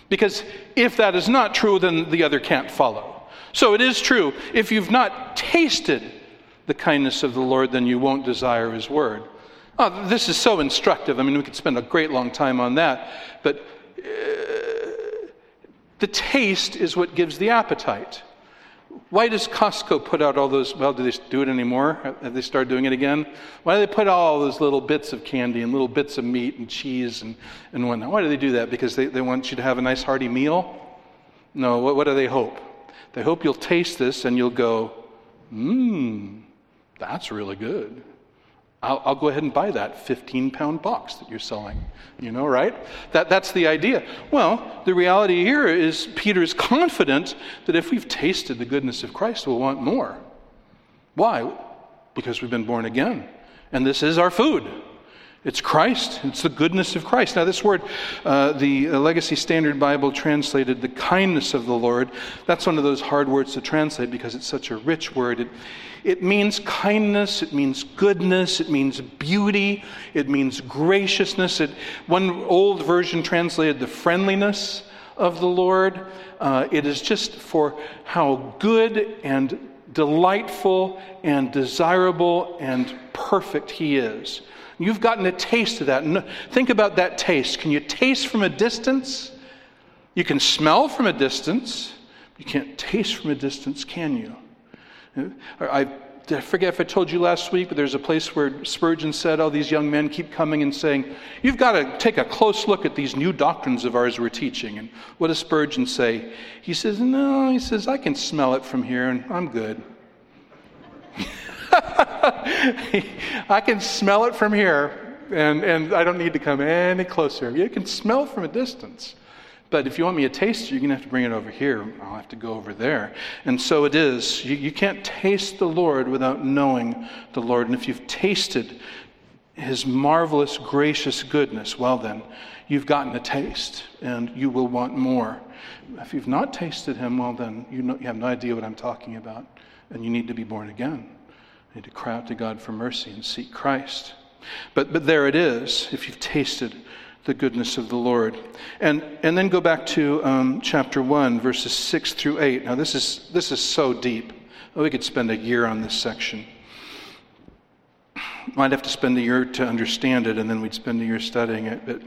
Because if that is not true, then the other can't follow. So it is true. If you've not tasted the kindness of the Lord, then you won't desire his word. Oh, this is so instructive. I mean, we could spend a great long time on that. But uh, the taste is what gives the appetite. Why does Costco put out all those? Well, do they do it anymore? Have they started doing it again? Why do they put all those little bits of candy and little bits of meat and cheese and, and whatnot? Why do they do that? Because they, they want you to have a nice hearty meal? No, what, what do they hope? They hope you'll taste this and you'll go, mmm, that's really good. I'll, I'll, go ahead and buy that 15 pound box that you're selling. You know, right? That, that's the idea. Well, the reality here is Peter is confident that if we've tasted the goodness of Christ, we'll want more. Why? Because we've been born again. And this is our food. It's Christ. It's the goodness of Christ. Now, this word, uh, the Legacy Standard Bible translated the kindness of the Lord. That's one of those hard words to translate because it's such a rich word. It, it means kindness, it means goodness, it means beauty, it means graciousness. It, one old version translated the friendliness of the Lord. Uh, it is just for how good and delightful and desirable and perfect He is. You've gotten a taste of that. Think about that taste. Can you taste from a distance? You can smell from a distance. You can't taste from a distance, can you? Uh, I, I forget if I told you last week, but there's a place where Spurgeon said, Oh, these young men keep coming and saying, You've got to take a close look at these new doctrines of ours we're teaching. And what does Spurgeon say? He says, No, he says, I can smell it from here and I'm good. I can smell it from here, and, and I don't need to come any closer. You can smell from a distance. But if you want me to taste it, you're going to have to bring it over here. I'll have to go over there. And so it is. You, you can't taste the Lord without knowing the Lord. And if you've tasted his marvelous, gracious goodness, well, then, you've gotten a taste and you will want more. If you've not tasted him, well, then you, know, you have no idea what I'm talking about, and you need to be born again need to cry out to God for mercy and seek Christ. But, but there it is, if you've tasted the goodness of the Lord. And, and then go back to um, chapter 1, verses 6 through 8. Now, this is, this is so deep. we could spend a year on this section. Might have to spend a year to understand it, and then we'd spend a year studying it. But,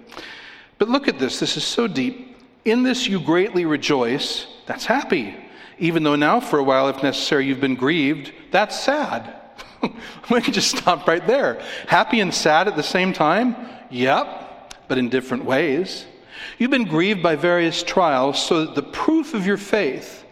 but look at this. This is so deep. In this you greatly rejoice. That's happy. Even though now, for a while, if necessary, you've been grieved. That's sad. we could just stop right there. Happy and sad at the same time? Yep, but in different ways. You've been grieved by various trials, so that the proof of your faith,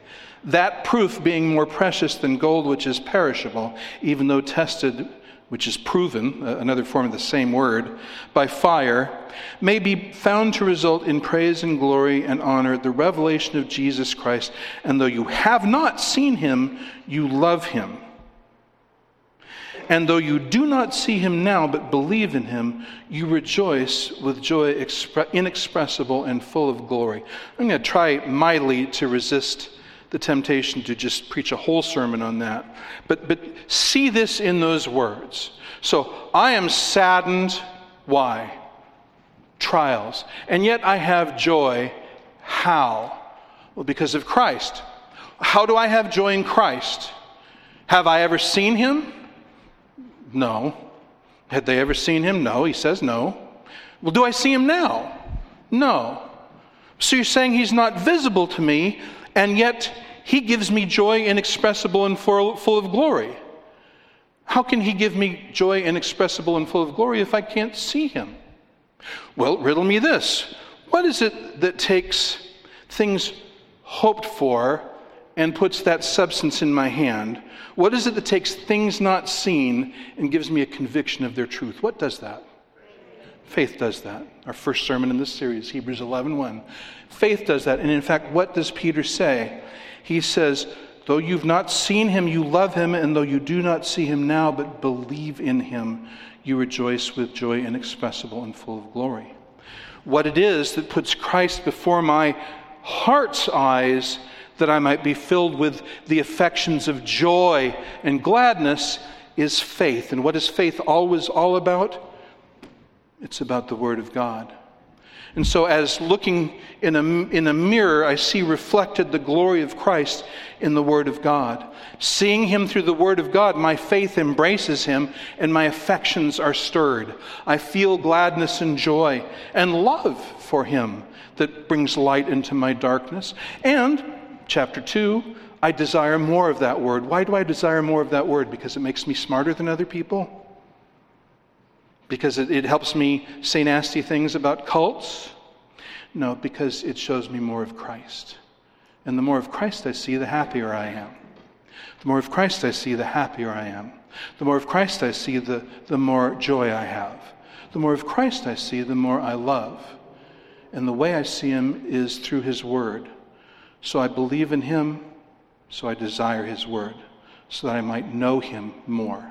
that proof being more precious than gold which is perishable, even though tested, which is proven, uh, another form of the same word, by fire, may be found to result in praise and glory and honor, the revelation of Jesus Christ. And though you have not seen him, you love him And though you do not see him now, but believe in him, you rejoice with joy inexpressible and full of glory. I'm going to try mightily to resist the temptation to just preach a whole sermon on that. But, but see this in those words. So I am saddened. Why? Trials. And yet I have joy. How? Well, because of Christ. How do I have joy in Christ? Have I ever seen him? No. Had they ever seen him? No. He says no. Well, do I see him now? No. So you're saying he's not visible to me, and yet he gives me joy inexpressible and full, of glory. How can he give me joy inexpressible and full of glory if I can't see him? Well, riddle me this. What is it that takes things hoped for and puts that substance in my hand? What is it that takes things not seen and gives me a conviction of their truth? What does that? Faith does that. Our first sermon in this series, Hebrews 11 1. Faith does that. And in fact, what does Peter say? He says, Though you've not seen him, you love him, and though you do not see him now, but believe in him, you rejoice with joy inexpressible and full of glory. What it is that puts Christ before my heart's eyes that I might be filled with the affections of joy and gladness is faith. And what is faith always all about? It's about the Word of God. And so, as looking in a, in a mirror, I see reflected the glory of Christ in the Word of God. Seeing Him through the Word of God, my faith embraces Him and my affections are stirred. I feel gladness and joy and love for Him that brings light into my darkness. And chapter 2, I desire more of that word. Why do I desire more of that word? Because it makes me smarter than other people? Because it, it helps me say nasty things about cults? No, because it shows me more of Christ. And the more of Christ I see, the happier I am. The more of Christ I see, the happier I am. The more of Christ I see, the, the more joy I have. The more of Christ I see, the more I love. And the way I see him is through his word. So I believe in him, so I desire his word, so that I might know him more.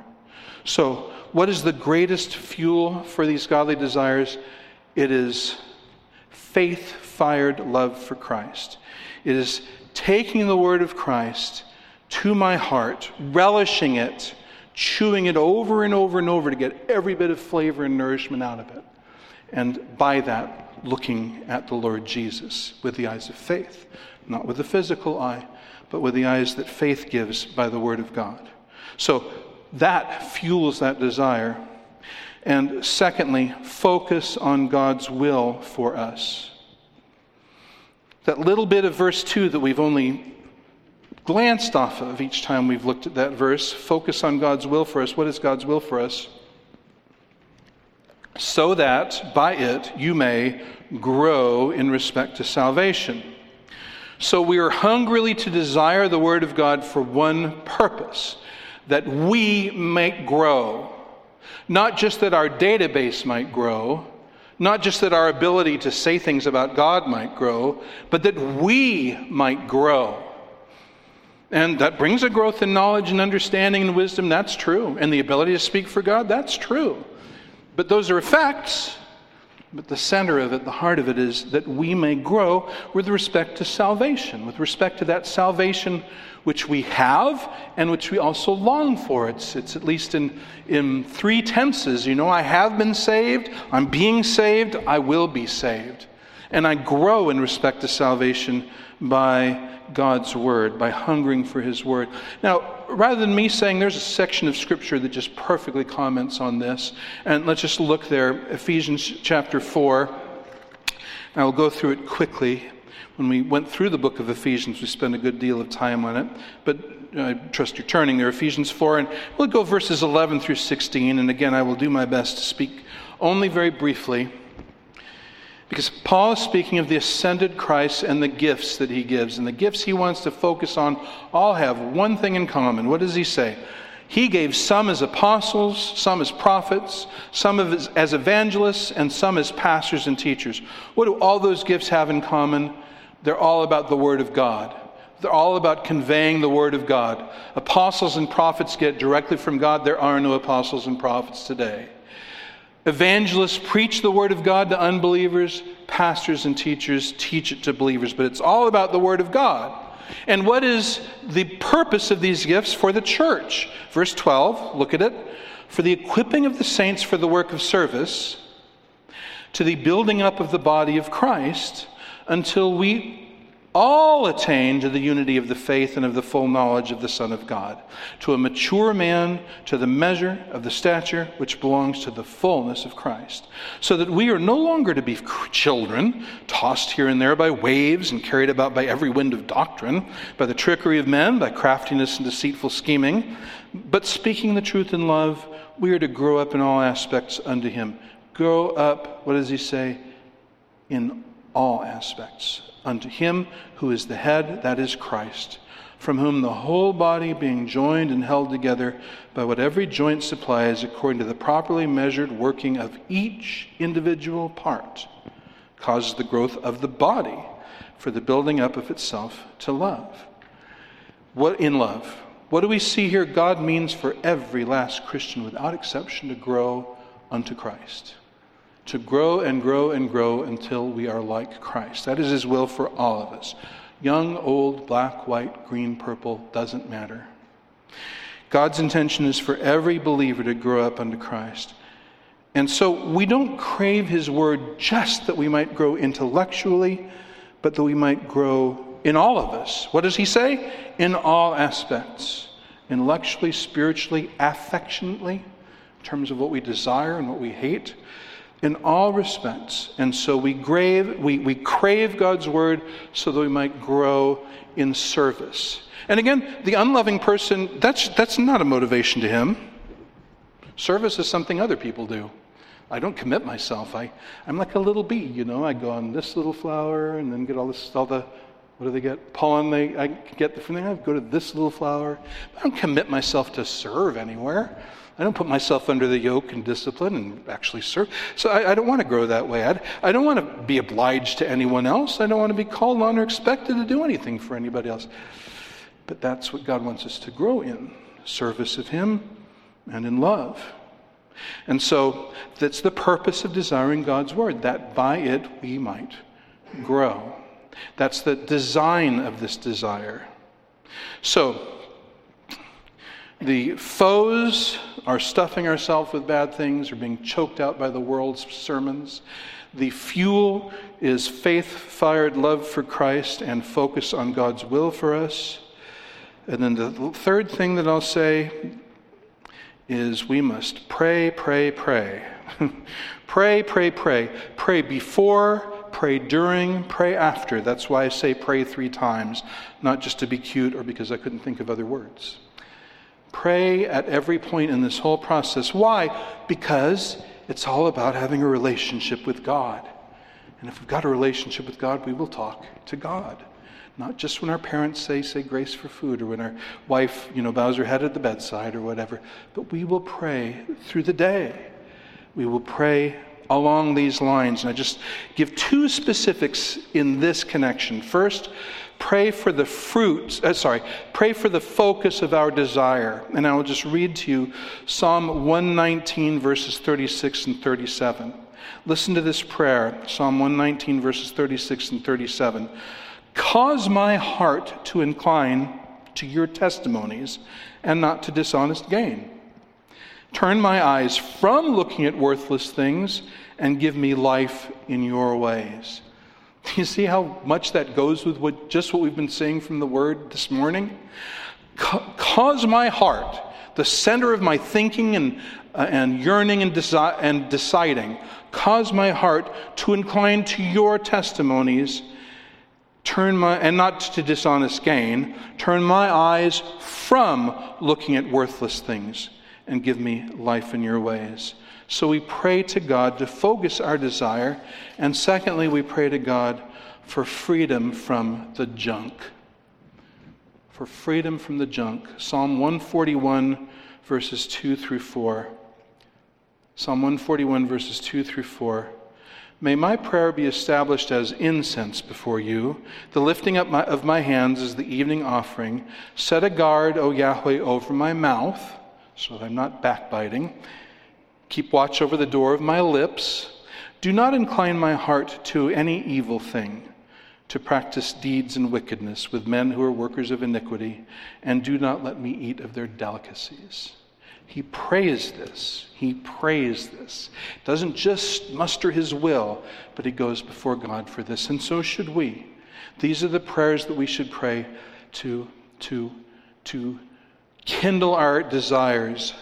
So, what is the greatest fuel for these godly desires? It is faith fired love for Christ. It is taking the word of Christ to my heart, relishing it, chewing it over and over and over to get every bit of flavor and nourishment out of it. And by that, looking at the Lord Jesus with the eyes of faith not with the physical eye, but with the eyes that faith gives by the Word of God. So that fuels that desire. And secondly, focus on God's will for us. That little bit of verse 2 that we've only glanced off of each time we've looked at that verse, focus on God's will for us. What is God's will for us? So that by it you may grow in respect to salvation. So we are hungrily to desire the Word of God for one purpose that we might grow. Not just that our database might grow, not just that our ability to say things about God might grow, but that we might grow. And that brings a growth in knowledge and understanding and wisdom, that's true. And the ability to speak for God, that's true. But those are effects. But the center of it, the heart of it, is that we may grow with respect to salvation, with respect to that salvation which we have and which we also long for. It's, it's at least in, in three tenses. You know, I have been saved, I'm being saved, I will be saved. And I grow in respect to salvation by God's word, by hungering for his word. Now, rather than me saying there's a section of scripture that just perfectly comments on this, and let's just look there, Ephesians chapter 4. I will go through it quickly. When we went through the book of Ephesians, we spent a good deal of time on it, but I trust you're turning there, Ephesians 4, and we'll go verses 11 through 16, and again, I will do my best to speak only very briefly because Paul is speaking of the ascended Christ and the gifts that he gives. And the gifts he wants to focus on all have one thing in common. What does he say? He gave some as apostles, some as prophets, some as evangelists, and some as pastors and teachers. What do all those gifts have in common? They're all about the Word of God. They're all about conveying the Word of God. Apostles and prophets get directly from God. There are no apostles and prophets today. Evangelists preach the Word of God to unbelievers. Pastors and teachers teach it to believers. But it's all about the Word of God. And what is the purpose of these gifts for the church? Verse 12, look at it. For the equipping of the saints for the work of service, to the building up of the body of Christ, until we all attain to the unity of the faith and of the full knowledge of the Son of God, to a mature man, to the measure of the stature which belongs to the fullness of Christ, so that we are no longer to be children, tossed here and there by waves and carried about by every wind of doctrine, by the trickery of men, by craftiness and deceitful scheming, but speaking the truth in love, we are to grow up in all aspects unto Him. Grow up, what does He say? In all aspects unto him who is the head, that is Christ, from whom the whole body, being joined and held together by what every joint supplies, according to the properly measured working of each individual part, causes the growth of the body for the building up of itself to love. What in love? What do we see here? God means for every last Christian, without exception, to grow unto Christ to grow and grow and grow until we are like Christ. That is His will for all of us. Young, old, black, white, green, purple, doesn't matter. God's intention is for every believer to grow up unto Christ. And so we don't crave His word just that we might grow intellectually, but that we might grow in all of us. What does He say? In all aspects intellectually, spiritually, affectionately, in terms of what we desire and what we hate in all respects. And so we crave, we, we crave God's word so that we might grow in service. And again, the unloving person, that's, that's not a motivation to him. Service is something other people do. I don't commit myself. I, I'm like a little bee, you know. I go on this little flower and then get all this, all the, what do they get? Pollen they, I get from there. I go to this little flower. I don't commit myself to serve anywhere. I don't put myself under the yoke and discipline and actually serve. So I, I don't want to grow that way. I, I don't want to be obliged to anyone else. I don't want to be called on or expected to do anything for anybody else. But that's what God wants us to grow in service of Him and in love. And so that's the purpose of desiring God's Word, that by it we might grow. That's the design of this desire. So, the foes are stuffing ourselves with bad things or being choked out by the world's sermons. The fuel is faith fired love for Christ and focus on God's will for us. And then the third thing that I'll say is we must pray, pray, pray. pray, pray, pray. Pray before, pray during, pray after. That's why I say pray three times, not just to be cute or because I couldn't think of other words. Pray at every point in this whole process. Why? Because it's all about having a relationship with God. And if we've got a relationship with God, we will talk to God. Not just when our parents say, say grace for food, or when our wife, you know, bows her head at the bedside or whatever, but we will pray through the day. We will pray along these lines. And I just give two specifics in this connection. First, pray for the fruit, uh, sorry, pray for the focus of our desire. And I will just read to you Psalm 119, verses 36 and 37. Listen to this prayer Psalm 119, verses 36 and 37. Cause my heart to incline to your testimonies and not to dishonest gain. Turn my eyes from looking at worthless things and give me life in your ways. You see how much that goes with what, just what we've been saying from the word this morning? cause my heart, the center of my thinking and, uh, and yearning and, desi- and deciding, cause my heart to incline to your testimonies turn my and not to dishonest gain turn my eyes from looking at worthless things and give me life in your ways so we pray to God to focus our desire. And secondly, we pray to God for freedom from the junk. For freedom from the junk. Psalm 141, verses 2 through 4. Psalm 141, verses 2 through 4. May my prayer be established as incense before you, the lifting up my, of my hands as the evening offering. Set a guard, O Yahweh, over my mouth, so that I'm not backbiting. Keep watch over the door of my lips. Do not incline my heart to any evil thing, to practice deeds and wickedness with men who are workers of iniquity, and do not let me eat of their delicacies. He prays this. He prays this. Doesn't just muster his will, but he goes before God for this. And so should we. These are the prayers that we should pray to, to, to kindle our desires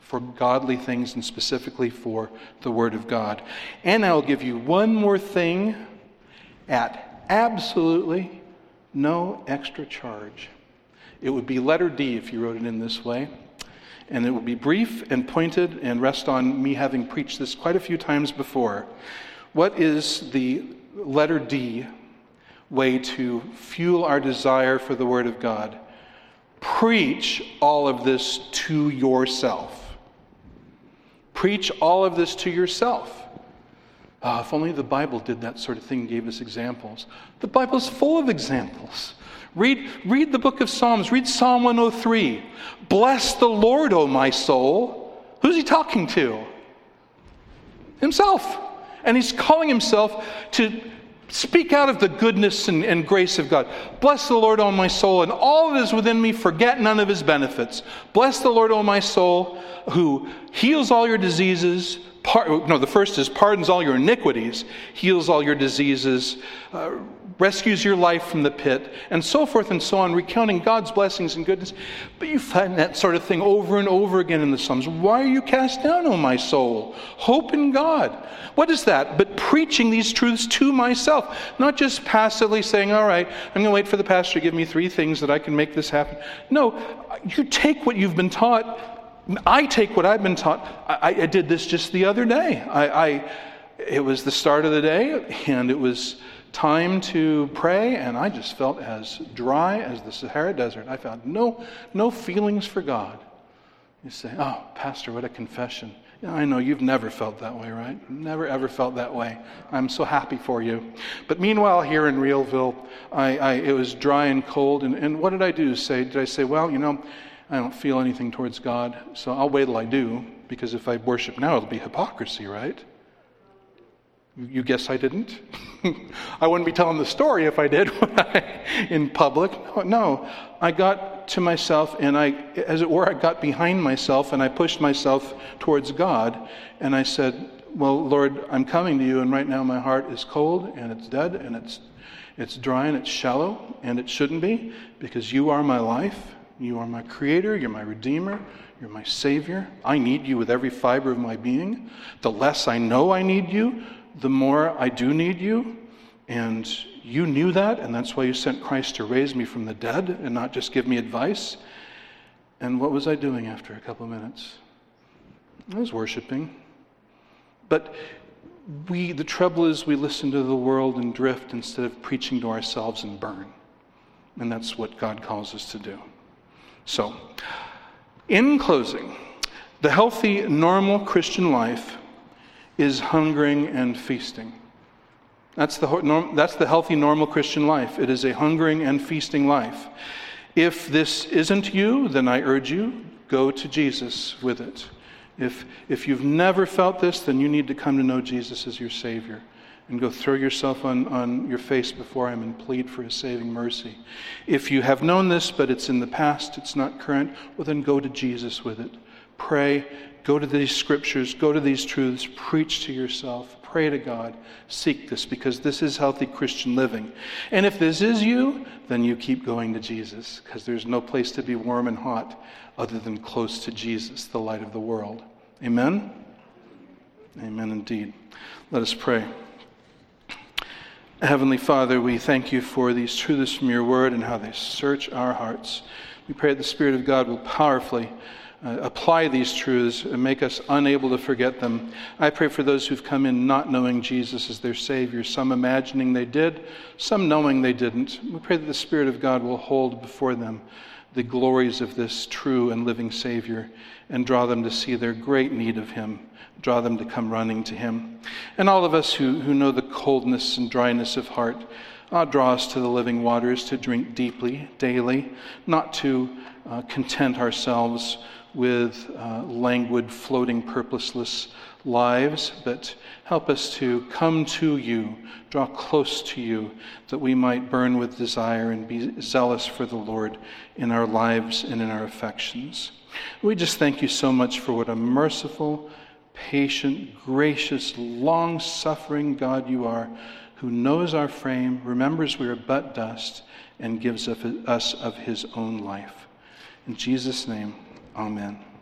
for godly things and specifically for the Word of God. And I'll give you one more thing at absolutely no extra charge. It would be letter D if you wrote it in this way. And it will be brief and pointed and rest on me having preached this quite a few times before. What is the letter D way to fuel our desire for the Word of God? Preach all of this to yourself. Preach all of this to yourself. Uh, if only the Bible did that sort of thing, gave us examples. The Bible's full of examples. Read, read the book of Psalms. Read Psalm 103. Bless the Lord, O my soul. Who's he talking to? Himself. And he's calling himself to speak out of the goodness and, and, grace of God. Bless the Lord, O my soul, and all that is within me, forget none of his benefits. Bless the Lord, O my soul, who heals all your diseases. Par- no, the first is pardons all your iniquities, heals all your diseases, uh, rescues your life from the pit, and so forth and so on, recounting God's blessings and goodness. But you find that sort of thing over and over again in the Psalms. Why are you cast down, O my soul? Hope in God. What is that? But preaching these truths to myself, not just passively saying, All right, I'm going to wait for the pastor to give me three things that I can make this happen. No, you take what you've been taught. I take what I've been taught. I, I did this just the other day. I, I, it was the start of the day, and it was time to pray, and I just felt as dry as the Sahara Desert. I found no, no feelings for God. You say, Oh, Pastor, what a confession. I know you've never felt that way, right? Never ever felt that way. I'm so happy for you. But meanwhile, here in Realville, I, I, it was dry and cold. And, and what did I do? Say, did I say, well, you know, I don't feel anything towards God, so I'll wait till I do, because if I worship now, it'll be hypocrisy, right? You guess I didn't? I wouldn't be telling the story if I did in public. No, I got to myself and I, as it were, I got behind myself and I pushed myself towards God and I said, Well, Lord, I'm coming to you and right now my heart is cold and it's dead and it's, it's dry and it's shallow and it shouldn't be because you are my life. You are my creator. You're my redeemer. You're my savior. I need you with every fiber of my being. The less I know I need you, the more I do need you. And you knew that, and that's why you sent Christ to raise me from the dead and not just give me advice. And what was I doing after a couple of minutes? I was worshiping. But we, the trouble is, we listen to the world and drift instead of preaching to ourselves and burn. And that's what God calls us to do. So, in closing, the healthy, normal Christian life is hungering and feasting. That's the, that's the healthy, normal Christian life. It is a hungering and feasting life. If this isn't you, then I urge you, go to Jesus with it. If, if you've never felt this, then you need to come to know Jesus as your Savior and go throw yourself on, on your face before Him and plead for His saving mercy. If you have known this, but it's in the past, it's not current, well, then go to Jesus with it. Pray Go to these scriptures, go to these truths, preach to yourself, pray to God, seek this because this is healthy Christian living. And if this is you, then you keep going to Jesus because there's no place to be warm and hot other than close to Jesus, the light of the world. Amen? Amen indeed. Let us pray. Heavenly Father, we thank you for these truths from your word and how they search our hearts. We pray that the Spirit of God will powerfully uh, apply these truths and make us unable to forget them. I pray for those who've come in not knowing Jesus as their Savior, some imagining they did, some knowing they didn't. We pray that the Spirit of God will hold before them the glories of this true and living Savior and draw them to see their great need of Him, draw them to come running to Him. And all of us who, who know the coldness and dryness of heart, uh, draw us to the living waters to drink deeply daily, not to uh, content ourselves with uh, languid, floating, purposeless lives, but help us to come to you, draw close to you, that we might burn with desire and be zealous for the Lord in our lives and in our affections. We just thank you so much for what a merciful, patient, gracious, long suffering God you are, who knows our frame, remembers we are but dust, and gives us of his own life. In Jesus' name, amen.